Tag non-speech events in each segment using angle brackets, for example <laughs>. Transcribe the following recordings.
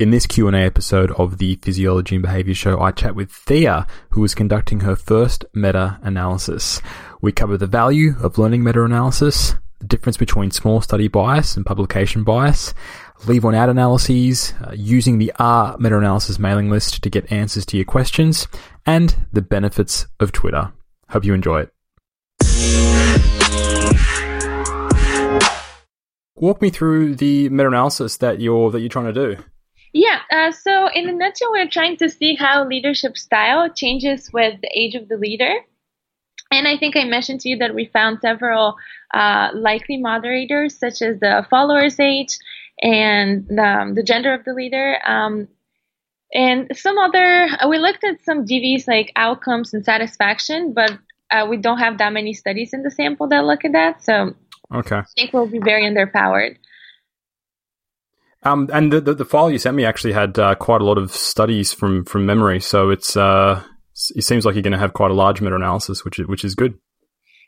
In this Q&A episode of the Physiology and Behavior Show, I chat with Thea, who is conducting her first meta-analysis. We cover the value of learning meta-analysis, the difference between small study bias and publication bias, leave one out analyses, uh, using the R meta-analysis mailing list to get answers to your questions, and the benefits of Twitter. Hope you enjoy it. Walk me through the meta-analysis that you're that you're trying to do. Yeah, uh, so in a nutshell, we're trying to see how leadership style changes with the age of the leader. And I think I mentioned to you that we found several uh, likely moderators, such as the follower's age and um, the gender of the leader. Um, and some other, uh, we looked at some DVs like outcomes and satisfaction, but uh, we don't have that many studies in the sample that look at that. So okay. I think we'll be very underpowered. Um, and the, the, the file you sent me actually had uh, quite a lot of studies from from memory, so it's uh, it seems like you're going to have quite a large meta analysis, which is, which is good.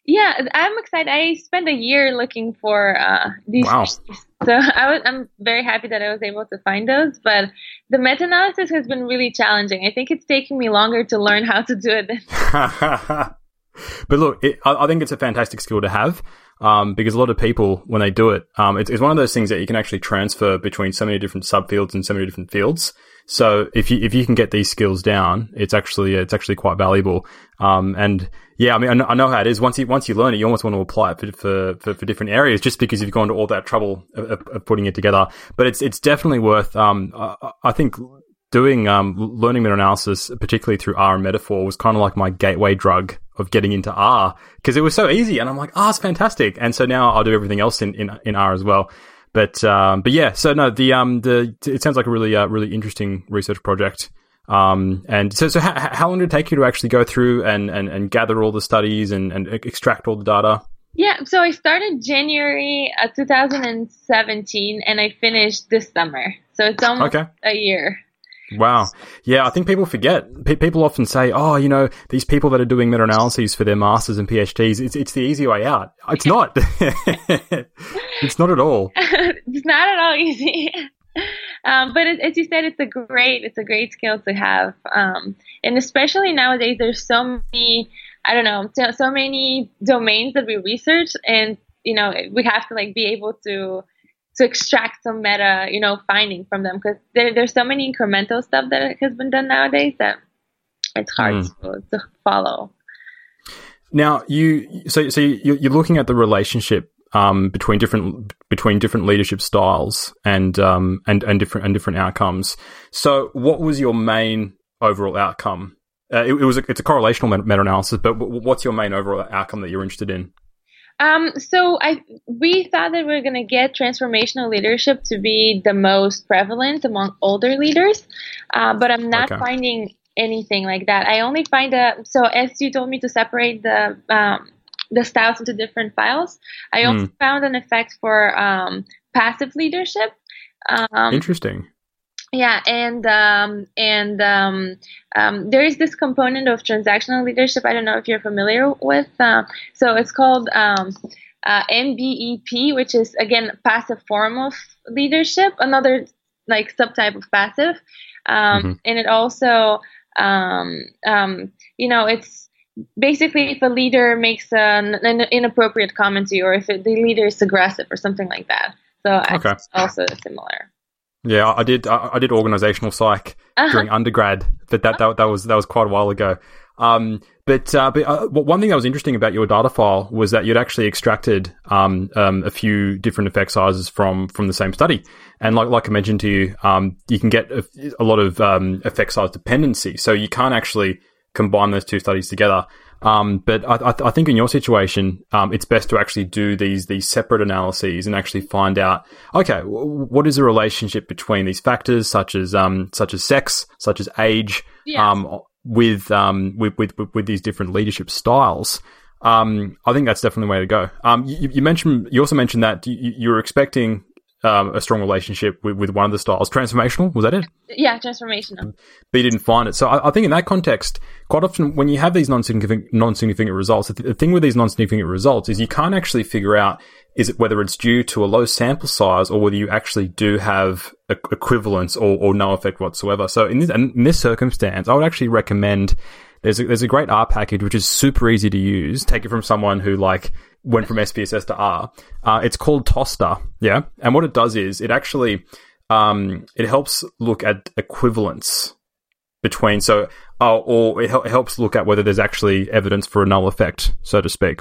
Yeah, I'm excited. I spent a year looking for uh, these, wow. <laughs> so I was, I'm very happy that I was able to find those. But the meta analysis has been really challenging. I think it's taking me longer to learn how to do it. <laughs> but look, it, I, I think it's a fantastic skill to have um, because a lot of people, when they do it, um, it's, it's, one of those things that you can actually transfer between so many different subfields and so many different fields. So if you if you can get these skills down, it's actually it's actually quite valuable. Um, and yeah, I mean, I know, I know, how it is. Once you once you learn it, you almost want to apply it for for, for, for different areas, just because you've gone to all that trouble of, of putting it together. But it's it's definitely worth. Um, I, I think doing um, learning meta analysis, particularly through R and metafor, was kind of like my gateway drug of getting into R because it was so easy, and I'm like, ah, oh, it's fantastic. And so now I'll do everything else in, in, in R as well. But um, but yeah, so no, the um the it sounds like a really uh, really interesting research project. Um, and so so how, how long did it take you to actually go through and, and, and gather all the studies and, and extract all the data? Yeah, so I started January uh, 2017 and I finished this summer. So it's almost okay. a year. Wow. Yeah, I think people forget. P- people often say, "Oh, you know, these people that are doing meta-analyses for their masters and PhDs, it's it's the easy way out." It's not. <laughs> it's not at all. <laughs> it's not at all easy. Um, but it, as you said, it's a great it's a great skill to have, um, and especially nowadays, there's so many I don't know so, so many domains that we research, and you know we have to like be able to to extract some meta, you know, finding from them because there, there's so many incremental stuff that has been done nowadays that it's hard mm. to, to, follow. Now, you so so you, you're looking at the relationship um, between different between different leadership styles and um, and and different and different outcomes. So, what was your main overall outcome? Uh, it, it, was a, it's a correlational meta analysis, but what's your main overall outcome that you're interested in? Um, so I we thought that we are going to get transformational leadership to be the most prevalent among older leaders, uh, but I'm not okay. finding anything like that. I only find that so as you told me to separate the um, the styles into different files, I also mm. found an effect for um, passive leadership. Um, Interesting. Yeah, and um, and um, um, there is this component of transactional leadership. I don't know if you're familiar with. Uh, so it's called um, uh, MBEP, which is again passive form of leadership, another like subtype of passive, um, mm-hmm. and it also, um, um, you know, it's basically if a leader makes an, an, inappropriate comment to you, or if it, the leader is aggressive or something like that. So okay. it's also similar. Yeah, I did. I did organizational psych uh-huh. during undergrad, but that, that that was that was quite a while ago. Um, but uh, but uh, one thing that was interesting about your data file was that you'd actually extracted um, um, a few different effect sizes from from the same study, and like like I mentioned to you, um, you can get a, a lot of um, effect size dependency, so you can't actually combine those two studies together. Um, but I, I, think in your situation, um, it's best to actually do these these separate analyses and actually find out, okay, what is the relationship between these factors, such as um, such as sex, such as age, um, with, um, with, with with these different leadership styles. Um, I think that's definitely the way to go. Um, you, you, mentioned you also mentioned that you, you were expecting um, a strong relationship with, with one of the styles. Transformational was that it? Yeah, transformational. But you didn't find it. So I, I think in that context, quite often when you have these non-significant non-significant results, the, th- the thing with these non-significant results is you can't actually figure out is it whether it's due to a low sample size or whether you actually do have a, equivalence or, or no effect whatsoever. So in this in this circumstance, I would actually recommend there's a, there's a great R package which is super easy to use. Take it from someone who like went from SPSS to R. Uh, it's called TOSTER, yeah. And what it does is it actually um, it helps look at equivalence between so uh, or it, hel- helps look at whether there's actually evidence for a null effect, so to speak.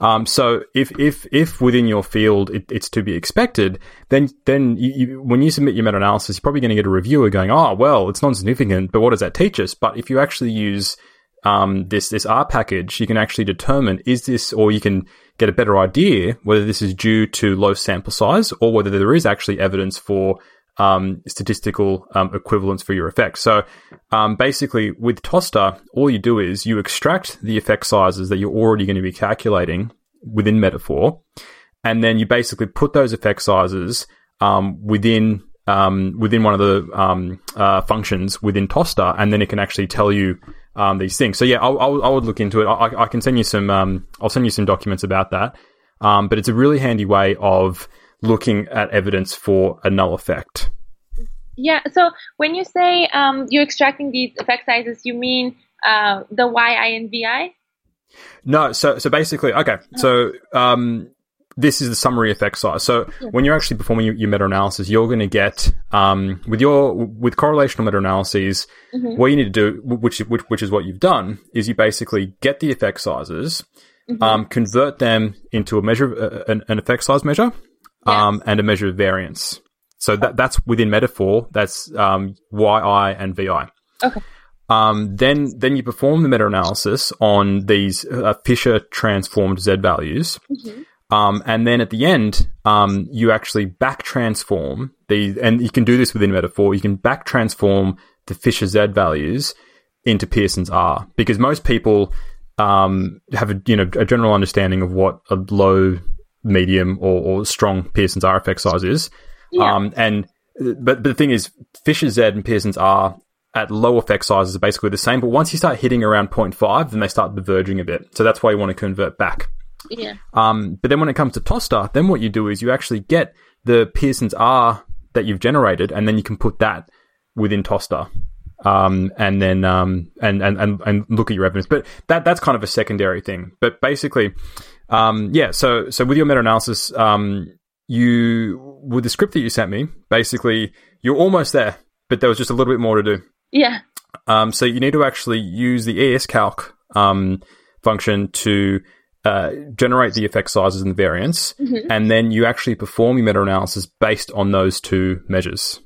Um, so if if if within your field it, it's to be expected, then then you, you, when you submit your meta analysis, you're probably going to get a reviewer going, "Oh, well, it's non-significant, but what does that teach us?" But if you actually use um, this this R package, you can actually determine is this, or you can get a better idea whether this is due to low sample size or whether there is actually evidence for um, statistical um, equivalence for your effects. So um, basically, with TOSTER, all you do is you extract the effect sizes that you're already going to be calculating within metafor, and then you basically put those effect sizes um, within um, within one of the um, uh, functions within TOSTER, and then it can actually tell you um, these things. So yeah, I, I, would look into it. I, I can send you some. Um, I'll send you some documents about that. Um, but it's a really handy way of looking at evidence for a null effect. Yeah. So when you say um, you're extracting these effect sizes, you mean uh, the yi and vi? No. So so basically, okay. So um, this is the summary effect size. So when you're actually performing your, your meta-analysis, you're going to get um, with your with correlational meta-analyses. Mm-hmm. What you need to do, which, which which is what you've done, is you basically get the effect sizes, mm-hmm. um, convert them into a measure, uh, an, an, effect size measure, um, and a measure of variance. So that that's within metafor. That's um, yi and vi. Okay. Um, then then you perform the meta-analysis on these uh, Fisher transformed z values. Mm-hmm. Um, and then at the end, um, you actually back transform the, and you can do this within metafor. You can back transform the Fisher Z values into Pearson's R because most people um, have a you know a general understanding of what a low, medium, or, or strong Pearson's R effect size is. Yeah. Um, and but, but the thing is, Fisher Z and Pearson's R at low effect sizes are basically the same. But once you start hitting around 0.5, then they start diverging a bit. So that's why you want to convert back. Yeah. Um, but then when it comes to TOSTER, then what you do is you actually get the Pearson's R that you've generated, and then you can put that within TOSTER. Um, and then um, and, and and and look at your evidence. But that that's kind of a secondary thing. But basically, um, yeah. So so with your meta analysis, um, you with the script that you sent me, basically you're almost there, but there was just a little bit more to do. Yeah. Um, so you need to actually use the escalc um function to uh, generate the effect sizes and the variance, mm-hmm. and then you actually perform your meta analysis based on those two measures.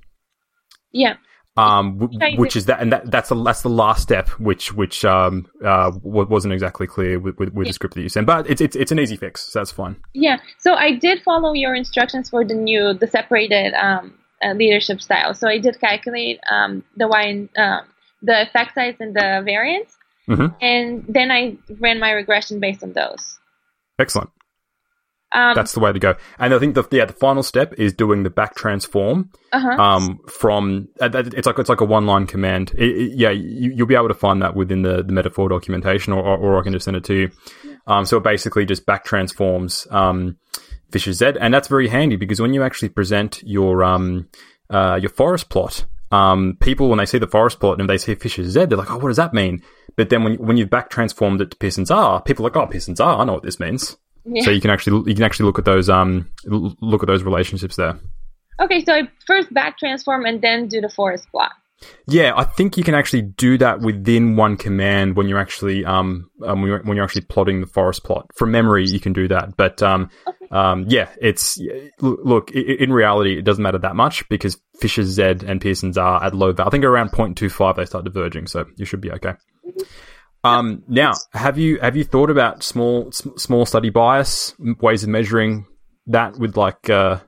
Yeah. Um, w- which is that, and that, that's the that's the last step, which which um uh w- wasn't exactly clear with, with, with yeah. the script that you sent, but it's it's it's an easy fix, so that's fine. Yeah. So I did follow your instructions for the new the separated um uh, leadership style. So I did calculate um the y uh, the effect size and the variance, Mm-hmm. And then I ran my regression based on those. Excellent. Um, That's the way to go. And I think the yeah the final step is doing the back transform. Uh-huh. Um, from uh, it's like it's like a one line command. It, it, yeah, you, will be able to find that within the, the metafor documentation, or, or, or I can just send it to you. Um, so it basically just back transforms um, Fisher Z, and that's very handy because when you actually present your um uh, your forest plot, um, people when they see the forest plot and they see Fisher Z, they're like, oh, what does that mean? But then when when you've back transformed it to Pearson's R, people are like, oh, Pearson's R, I know what this means. Yeah. So you can actually you can actually look at those um look at those relationships there. Okay, so I first back transform and then do the forest plot. Yeah, I think you can actually do that within one command when you're actually um, um when, you're, when you're actually plotting the forest plot. From memory, you can do that, but um, okay. um yeah, it's look in reality it doesn't matter that much because Fisher's Z and Pearson's R at low value. I think around 0.25 they start diverging, so you should be okay. Um, now, have you have you thought about small small study bias ways of measuring that with like? Uh...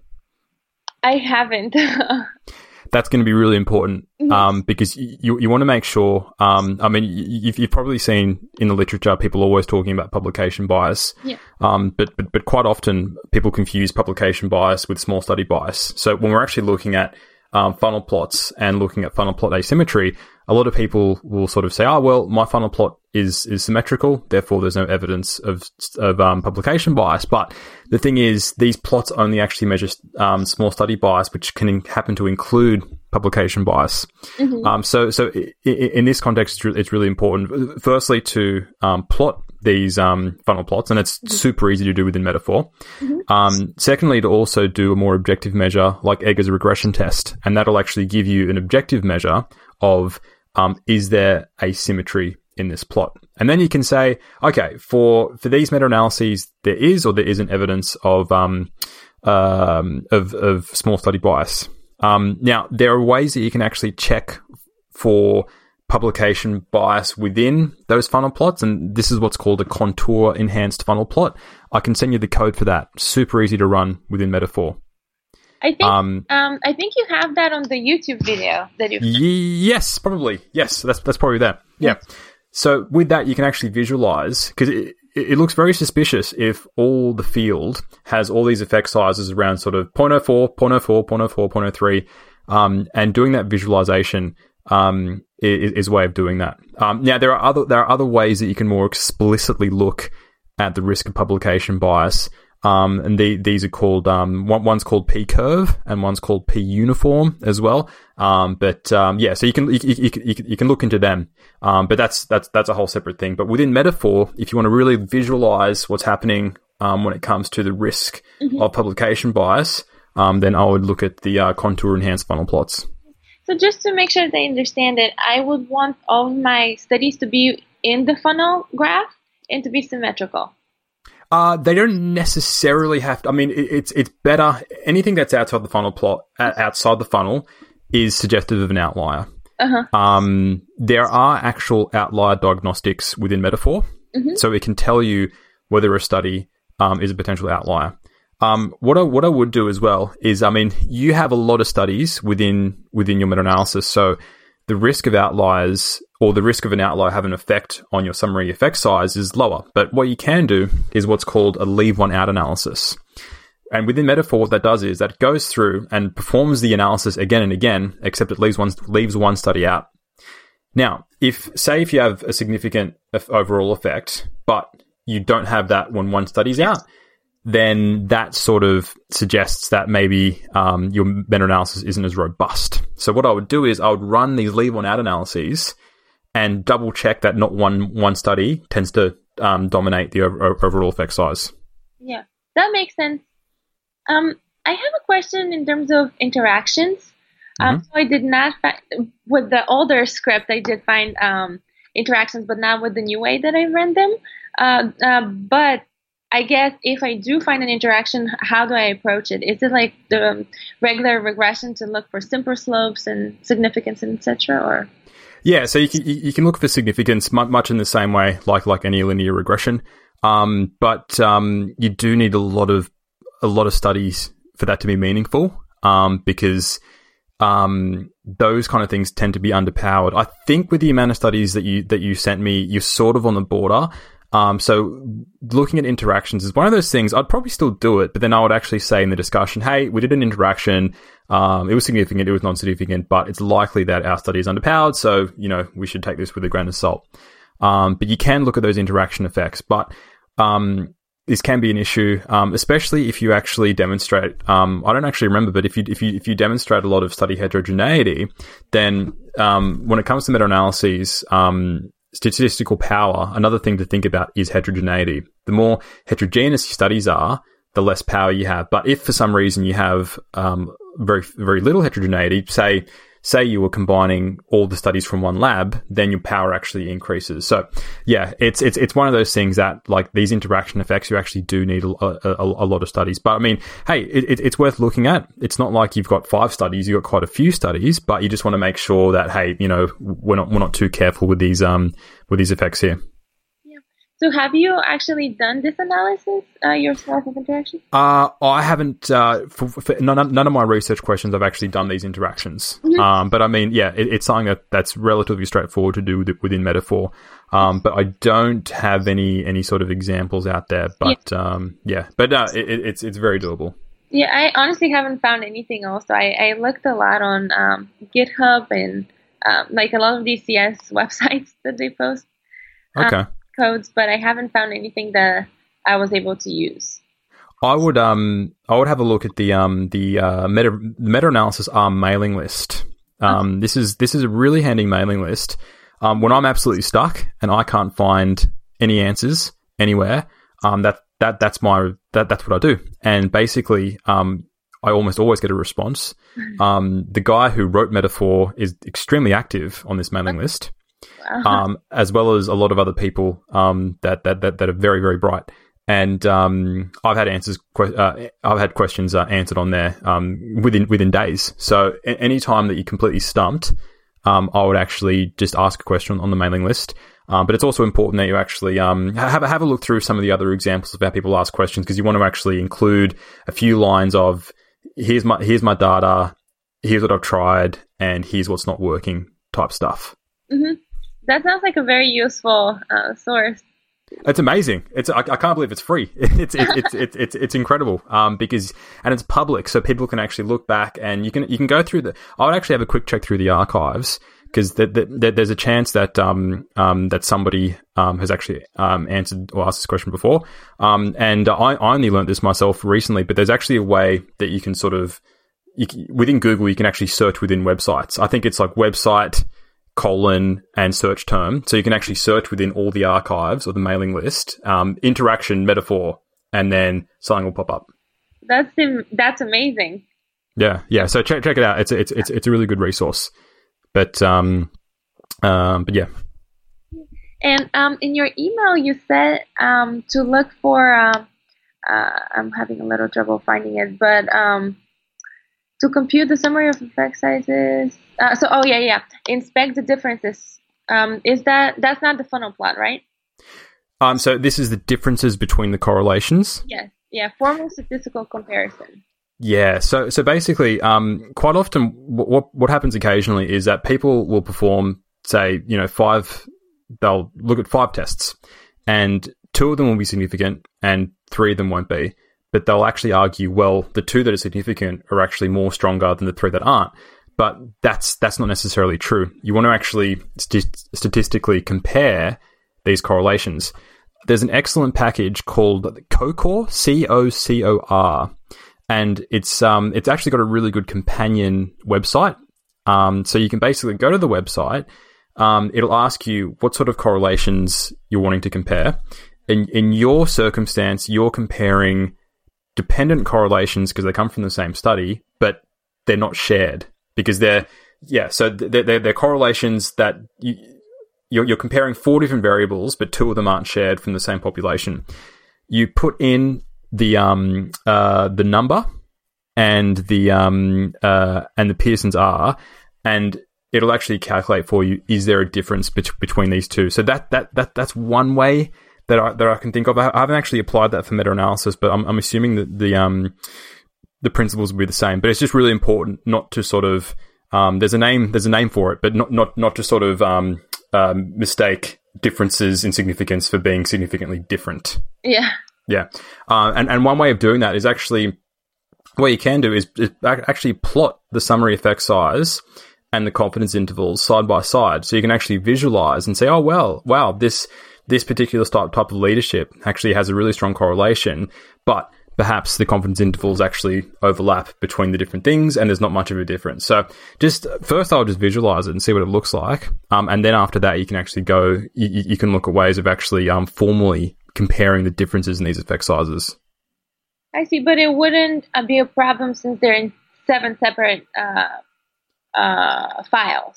I haven't. <laughs> that's going to be really important um, because you you want to make sure. Um, I mean, you've, you've probably seen in the literature people always talking about publication bias. Yeah. Um, but, but but quite often people confuse publication bias with small study bias. So when we're actually looking at um, funnel plots and looking at funnel plot asymmetry, a lot of people will sort of say, "Oh, well, my funnel plot is is symmetrical, therefore there's no evidence of of um, publication bias." But the thing is, these plots only actually measure um, small study bias, which can happen to include publication bias. Mhm. Um, so, so i- i- in this context, it's re- it's really important. Firstly, to um, plot these um, funnel plots, and it's super easy to do within metafor. Mhm. Um, secondly, to also do a more objective measure like Egger's regression test, and that'll actually give you an objective measure of um, is there asymmetry in this plot, and then you can say, okay, for for these meta analyses, there is or there isn't evidence of um, um, of, of small study bias. Um, now, there are ways that you can actually check for publication bias within those funnel plots, and this is what's called a contour enhanced funnel plot. I can send you the code for that. Super easy to run within metafor. I think um, Um, I think you have that on the YouTube video that you. yes, probably. Yes, that's that's probably that. Yeah. So with that, you can actually visualize because it, it it looks very suspicious if all the field has all these effect sizes around sort of 0.04, 0.04, 0.04, 0.03, um, and doing that visualization um, is, is a way of doing that. Um, now there are other there are other ways that you can more explicitly look at the risk of publication bias. Um, and the, these are called um, one, one's called P curve and one's called P uniform as well. Um, but um, yeah, so you can you, you, you, can- you, can- look into them. Um, but that's that's that's a whole separate thing. But within metafor, if you want to really visualize what's happening um, when it comes to the risk Mhm. of publication bias, um, then I would look at the uh, contour enhanced funnel plots. So just to make sure they understand it, I would want all of my studies to be in the funnel graph and to be symmetrical. Uh, they don't necessarily have to. I mean, it, it's it's better. Anything that's outside the funnel plot, uh, outside the funnel, is suggestive of an outlier. Uh huh. Um, there are actual outlier diagnostics within metafor, Mhm. so it can tell you whether a study um, is a potential outlier. Um, what I what I would do as well is, I mean, you have a lot of studies within within your meta analysis, so the risk of outliers or the risk of an outlier having an effect on your summary effect size is lower. But what you can do is what's called a leave one out analysis. And within metafor, what that does is that it goes through and performs the analysis again and again, except it leaves one leaves one study out. Now, if say if you have a significant overall effect, but you don't have that when one study's out, then that sort of suggests that maybe um, your meta analysis isn't as robust. So what I would do is I would run these leave one out analyses and double check that not one one study tends to um, dominate the over- overall effect size. Yeah, that makes sense. Um, I have a question in terms of interactions. Um, so I did not find with the older script. I did find um, interactions, but not with the new way that I ran them. Uh, uh, but I guess if I do find an interaction, how do I approach it? Is it like the um, regular regression to look for simple slopes and significance and etc. Or Yeah, so you can you can look for significance much in the same way, like like any linear regression. Um, but um, you do need a lot of a lot of studies for that to be meaningful. Um, because um, those kind of things tend to be underpowered. I think with the amount of studies that you that you sent me, you're sort of on the border. Um, so looking at interactions is one of those things. I'd probably still do it, but then I would actually say in the discussion, "Hey, we did an interaction. Um, it was significant. It was non-significant, but it's likely that our study is underpowered. So you know we should take this with a grain of salt." Um, but you can look at those interaction effects, but um, this can be an issue, um, especially if you actually demonstrate. Um, I don't actually remember, but if you if you if you demonstrate a lot of study heterogeneity, then um, when it comes to meta-analyses, um, statistical power. Another thing to think about is heterogeneity. The more heterogeneous studies are, the less power you have. But if for some reason you have um, very very little heterogeneity, say say you were combining all the studies from one lab, then your power actually increases. So yeah, it's it's it's one of those things that like these interaction effects, you actually do need a, a, a lot of studies. But I mean, hey, it, it, it's worth looking at. It's not like you've got five studies; you've got quite a few studies, but you just want to make sure that hey, you know, we're not we're not too careful with these um with these effects here. So, have you actually done this analysis uh, yourself of interactions? Uh, I haven't. Uh, for, for none, none, of my research questions, I've actually done these interactions. Mm-hmm. Um, but I mean, yeah, it, it's something that, that's relatively straightforward to do with, within metafor. Um, but I don't have any any sort of examples out there. But yeah, um, yeah. but uh, it, it's it's very doable. Yeah, I honestly haven't found anything else. I, I looked a lot on um, GitHub and um, like a lot of these CS <laughs> websites that they post. Um, okay codes, but I haven't found anything that I was able to use. I would um I would have a look at the um the uh, meta meta analysis arm mailing list. Um, okay. this is this is a really handy mailing list. Um, when I'm absolutely stuck and I can't find any answers anywhere, um, that that that's my that that's what I do. And basically, um, I almost always get a response. <laughs> Um, the guy who wrote metafor is extremely active on this mailing list uh-huh. um, as well as a lot of other people um, that, that, that that are very very bright. And um, I've had answers. Uh, I've had questions uh, answered on there um, within within days. So any time that you're completely stumped, um, I would actually just ask a question on the mailing list. Um, but it's also important that you actually um, have, have a look through some of the other examples of how people ask questions because you want to actually include a few lines of here's my here's my data, here's what I've tried, and here's what's not working type stuff. Mm-hmm that sounds like a very useful uh, source. It's amazing. It's I, I, can't believe it's free. <laughs> It's it's it's <laughs> it's it's, it's incredible. Um, because and it's public, so people can actually look back and you can you can go through the. I would actually have a quick check through the archives because the, the, the, there's a chance that um um that somebody um has actually um answered or asked this question before. Um, and I, I only learned this myself recently, but there's actually a way that you can sort of you can, within Google you can actually search within websites. I think it's like website colon and search term. So you can actually search within all the archives or the mailing list, um, interaction metafor, and then something will pop up. That's that's amazing. Yeah, yeah. So check check it out. It's a, it's it's it's a really good resource. But um, um, but yeah. And um, in your email, you said um to look for um, uh, I'm having a little trouble finding it, but um to compute the summary of effect sizes. Uh, so, oh yeah, yeah. Inspect the differences. Um, is that that's not the funnel plot, right? Um, so this is the differences between the correlations. Yes, yeah. Formal statistical comparison. Yeah. So so basically, um, quite often, what what happens occasionally is that people will perform, say, you know, five. They'll look at five tests, and two of them will be significant, and three of them won't be but they'll actually argue, well, the two that are significant are actually more stronger than the three that aren't. But that's that's not necessarily true. You want to actually st- statistically compare these correlations. There's an excellent package called cocor, C O C O R, and it's um it's actually got a really good companion website. Um, so you can basically go to the website. Um, it'll ask you what sort of correlations you're wanting to compare. In in your circumstance, you're comparing dependent correlations because they come from the same study, but they're not shared because they're yeah. So they're, they're, they're correlations that you, you're, you're comparing four different variables, but two of them aren't shared from the same population. You put in the um uh the number and the um uh and the Pearson's R, and it'll actually calculate for you is there a difference bet- between these two. So that that that that's one way that I that I can think of. I haven't actually applied that for meta analysis, but I'm, I'm assuming that the um the principles will be the same. But it's just really important not to sort of um, there's a name there's a name for it, but not not not to sort of um, um, mistake differences in significance for being significantly different. Yeah. Yeah. Uh, and and one way of doing that is actually what you can do is, is actually plot the summary effect size and the confidence intervals side by side, so you can actually visualize and say, oh well, wow, this this particular type, type of leadership actually has a really strong correlation, but perhaps the confidence intervals actually overlap between the different things and there's not much of a difference. So just first I'll just visualize it and see what it looks like. Um, and then after that, you can actually go, you, you can look at ways of actually um, formally comparing the differences in these effect sizes. I see, but it wouldn't uh, be a problem since they're in seven separate uh, uh, files.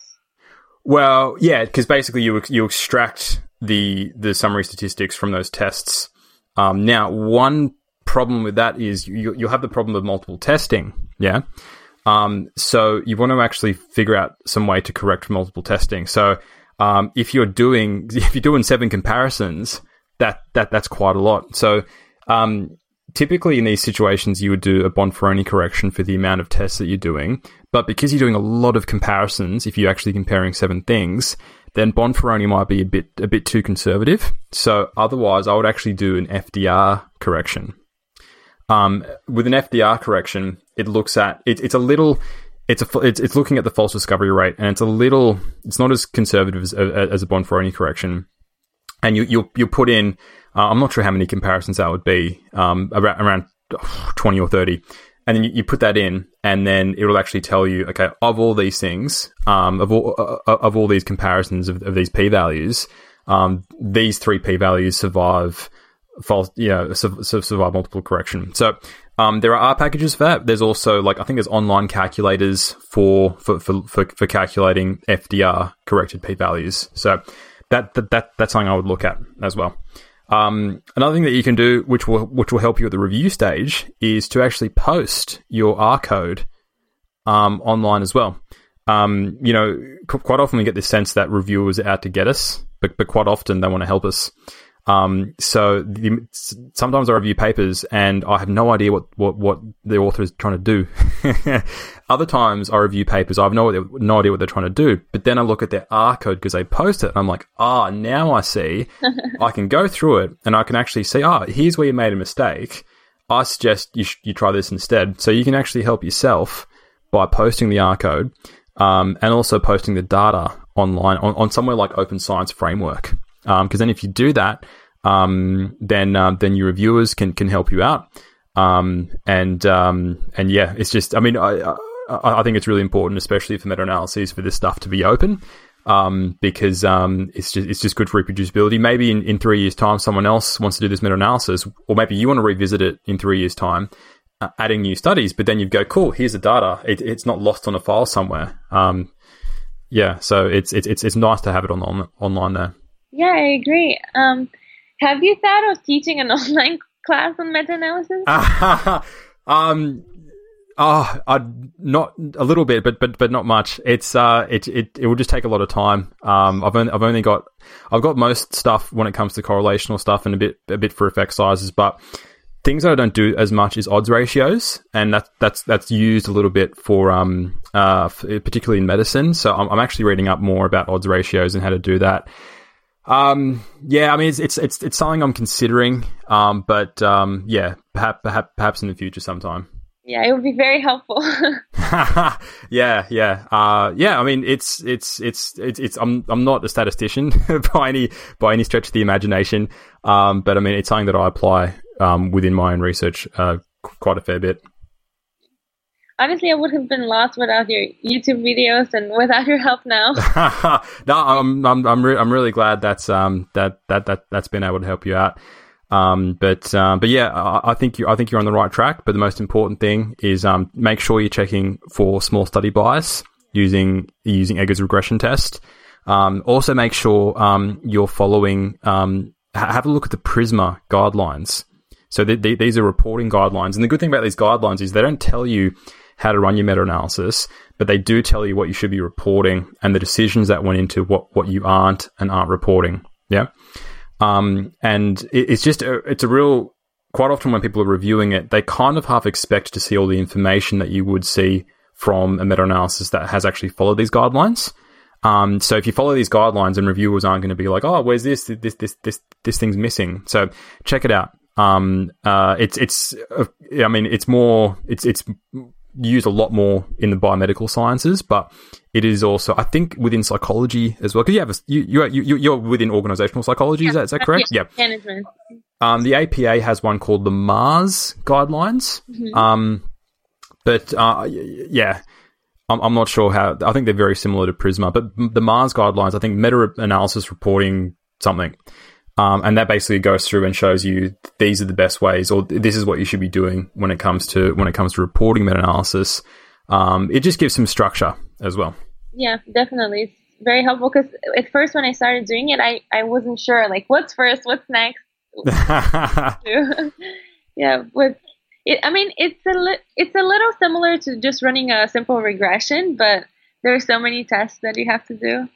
Well, yeah, because basically you you extract the the summary statistics from those tests. Um, now, one problem with that is you, you'll have the problem of multiple testing. Yeah. Um, so you want to actually figure out some way to correct multiple testing. So um, if you're doing <laughs> if you're doing seven comparisons, that that that's quite a lot. So um, typically in these situations, you would do a Bonferroni correction for the amount of tests that you're doing. But because you're doing a lot of comparisons, if you're actually comparing seven things, then Bonferroni might be a bit a bit too conservative. So otherwise, I would actually do an FDR correction. Um, with an FDR correction, it looks at it, it's a little it's a it's, it's looking at the false discovery rate, and it's a little it's not as conservative as, as a Bonferroni correction. And you you you'll put in uh, I'm not sure how many comparisons that would be um, around, around 20 or 30, and then you, you, put that in, and then it will actually tell you okay of all these things um, of all uh, uh of all these comparisons of, of these p values, um, these three p values survive false, you know, survive multiple correction. So um, there are packages for that. There's also like I think there's online calculators for for for, for, for calculating FDR corrected p values. So that, that that that's something I would look at as well. Um, another thing that you can do, which will which will help you at the review stage, is to actually post your R code um, online as well. Um, you know, quite often we get this sense that reviewers are out to get us, but, but quite often they want to help us. Um, so the, sometimes I review papers and I have no idea what, what, what the author is trying to do. <laughs> Other times I review papers, I have no, no idea what they're trying to do. But then I look at their R code because they post it and I'm like, ah, now I see. <laughs> I can go through it and I can actually see, ah, here's where you made a mistake. I suggest you, sh- you try this instead. So you can actually help yourself by posting the R code um, and also posting the data online on, on somewhere like Open Science Framework. Because um, then if you do that, um, then uh, then your reviewers can can help you out. Um, and and yeah, it's just I mean I, I, I think it's really important, especially for meta analyses, for this stuff to be open. Um, because um, it's just it's just good for reproducibility. Maybe in, in three years' time, someone else wants to do this meta analysis, or maybe you want to revisit it in three years' time, uh, adding new studies. But then you go, cool, here's the data. It, it's not lost on a file somewhere. Um, yeah, so it's it's it's nice to have it on, on online there. Yeah, I agree. Um, have you thought of teaching an <laughs> online class on meta-analysis? <laughs> um, oh, not a little bit, but but but not much. It's uh, it it it will just take a lot of time. Um, I've only I've only got I've got most stuff when it comes to correlational stuff and a bit a bit for effect sizes, but things that I don't do as much is odds ratios, and that that's that's used a little bit for um uh particularly in medicine. So I'm, I'm actually reading up more about odds ratios and how to do that. Um, yeah, I mean, it's, it's, it's, it's something I'm considering. Um, but, um, yeah, perhaps, perhaps, perhaps in the future sometime. Yeah, it would be very helpful. <laughs> <laughs> yeah, yeah, uh, yeah. I mean, it's, it's, it's, it's, it's. I'm, I'm not a statistician <laughs> by any, by any stretch of the imagination. Um, but I mean, it's something that I apply, um, within my own research, uh, quite a fair bit honestly, I would have been lost without your YouTube videos and without your help now. <laughs> no, I'm I'm I'm, re- I'm really glad that's um that that that that's been able to help you out. Um, but um, but yeah, I, I, think you I think you're on the right track. But the most important thing is um make sure you're checking for small study bias using using Egger's regression test. Um, also make sure um you're following um have a look at the Prisma guidelines. So these are reporting guidelines, and the good thing about these guidelines is they don't tell you how to run your meta analysis, but they do tell you what you should be reporting and the decisions that went into what, what you aren't and aren't reporting. Yeah. Um, and it, it's just, a, it's a real, quite often when people are reviewing it, they kind of half expect to see all the information that you would see from a meta analysis that has actually followed these guidelines. Um, so if you follow these guidelines and reviewers aren't going to be like, oh, where's this? This, this, this, this thing's missing. So check it out. Um, uh, it's, it's, uh, I mean, it's more, it's, it's used a lot more in the biomedical sciences, but it is also, I think, within psychology as well. Because you have a, you, you, you, are within organizational psychology. Yeah. Is, that, is that correct? Yeah. Management. Um, the APA has one called the Mars guidelines. Mm-hmm. Um, but uh, yeah, I'm, I'm not sure how. I think they're very similar to Prisma, but the Mars guidelines, I think meta analysis reporting something. Um, and that basically goes through and shows you these are the best ways, or this is what you should be doing when it comes to when it comes to reporting meta analysis. Um, it just gives some structure as well. Yeah, definitely, it's very helpful because at first when I started doing it, I I wasn't sure like what's first, what's next. <laughs> yeah, with it, I mean it's a li- it's a little similar to just running a simple regression, but there are so many tests that you have to do.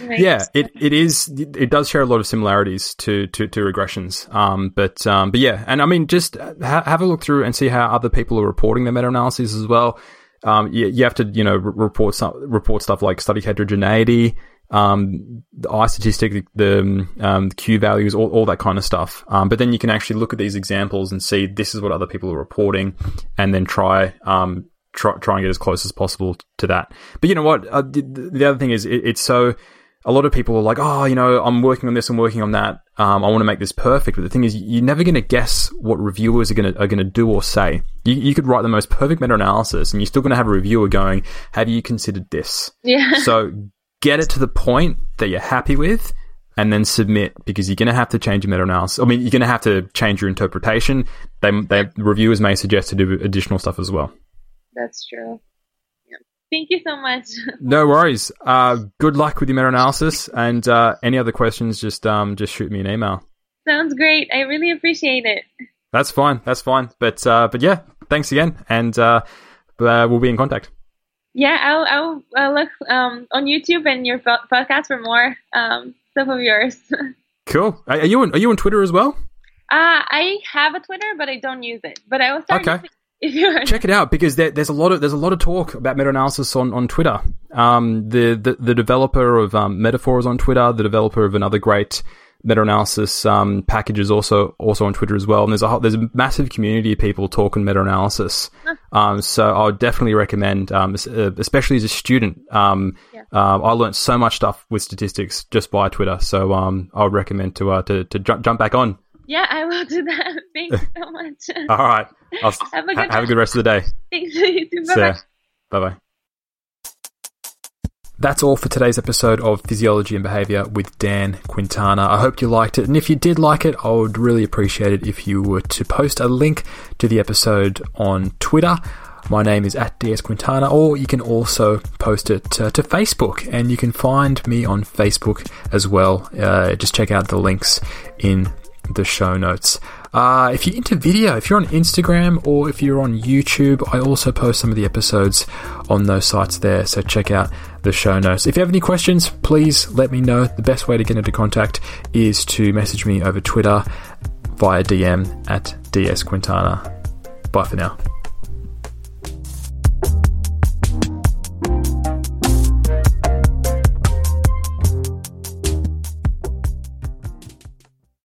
Yeah, it, it is. It does share a lot of similarities to to, to regressions. Um, but um, but yeah, and I mean, just ha- have a look through and see how other people are reporting their meta analyses as well. Um, you, you have to you know report some, report stuff like study heterogeneity, um, the I statistic, the, um, the Q values, all, all that kind of stuff. Um, but then you can actually look at these examples and see this is what other people are reporting, and then try um, try, try and get as close as possible to that. But you know what? Uh, the, the, other thing is, it, it's so. A lot of people are like, oh, you know, I'm working on this, I'm working on that. Um, I want to make this perfect. But the thing is, you're never going to guess what reviewers are going to are going to do or say. You, you could write the most perfect meta analysis, and you're still going to have a reviewer going, "Have you considered this?" Yeah. <laughs> So get it to the point that you're happy with, and then submit because you're going to have to change your meta analysis. I mean, you're going to have to change your interpretation. They, they reviewers may suggest to do additional stuff as well. That's true. Yeah. Thank you so much. <laughs> no worries. Uh, good luck with your meta analysis, and uh, any other questions, just um, just shoot me an email. Sounds great. I really appreciate it. That's fine. That's fine. But uh, but yeah, thanks again, and uh, uh, we'll be in contact. Yeah, I'll I'll, I'll look um, on YouTube and your podcast for more um, stuff of yours. <laughs> cool. Are you on Are you on Twitter as well? Uh, I have a Twitter, but I don't use it. But I will start. Okay. Check it out because there, there's a lot of there's a lot of talk about meta analysis on, on Twitter. Um, the, the the developer of um, metafor is on Twitter. The developer of another great meta analysis um, package is also also on Twitter as well. And there's a whole, there's a massive community of people talking meta analysis. Um, so I would definitely recommend, um, uh, especially as a student. Um, yeah. uh, I learned so much stuff with statistics just by Twitter. So um, I would recommend to uh, to to jump, jump back on. Yeah, I will do that. <laughs> Thanks so much. <laughs> All right. I'll, have, a good, ha- have a good rest of the day. Thanks. <laughs> You too. Bye bye. Bye That's all for today's episode of Physiology and Behavior with Dan Quintana. I hope you liked it. And if you did like it, I would really appreciate it if you were to post a link to the episode on Twitter. My name is at DS Quintana, or you can also post it uh, to Facebook, and you can find me on Facebook as well. Uh, just check out the links in the show notes. Uh, if you're into video, if you're on Instagram or if you're on YouTube, I also post some of the episodes on those sites there. So check out the show notes. If you have any questions, please let me know. The best way to get into contact is to message me over Twitter via DM at DS Quintana. Bye for now.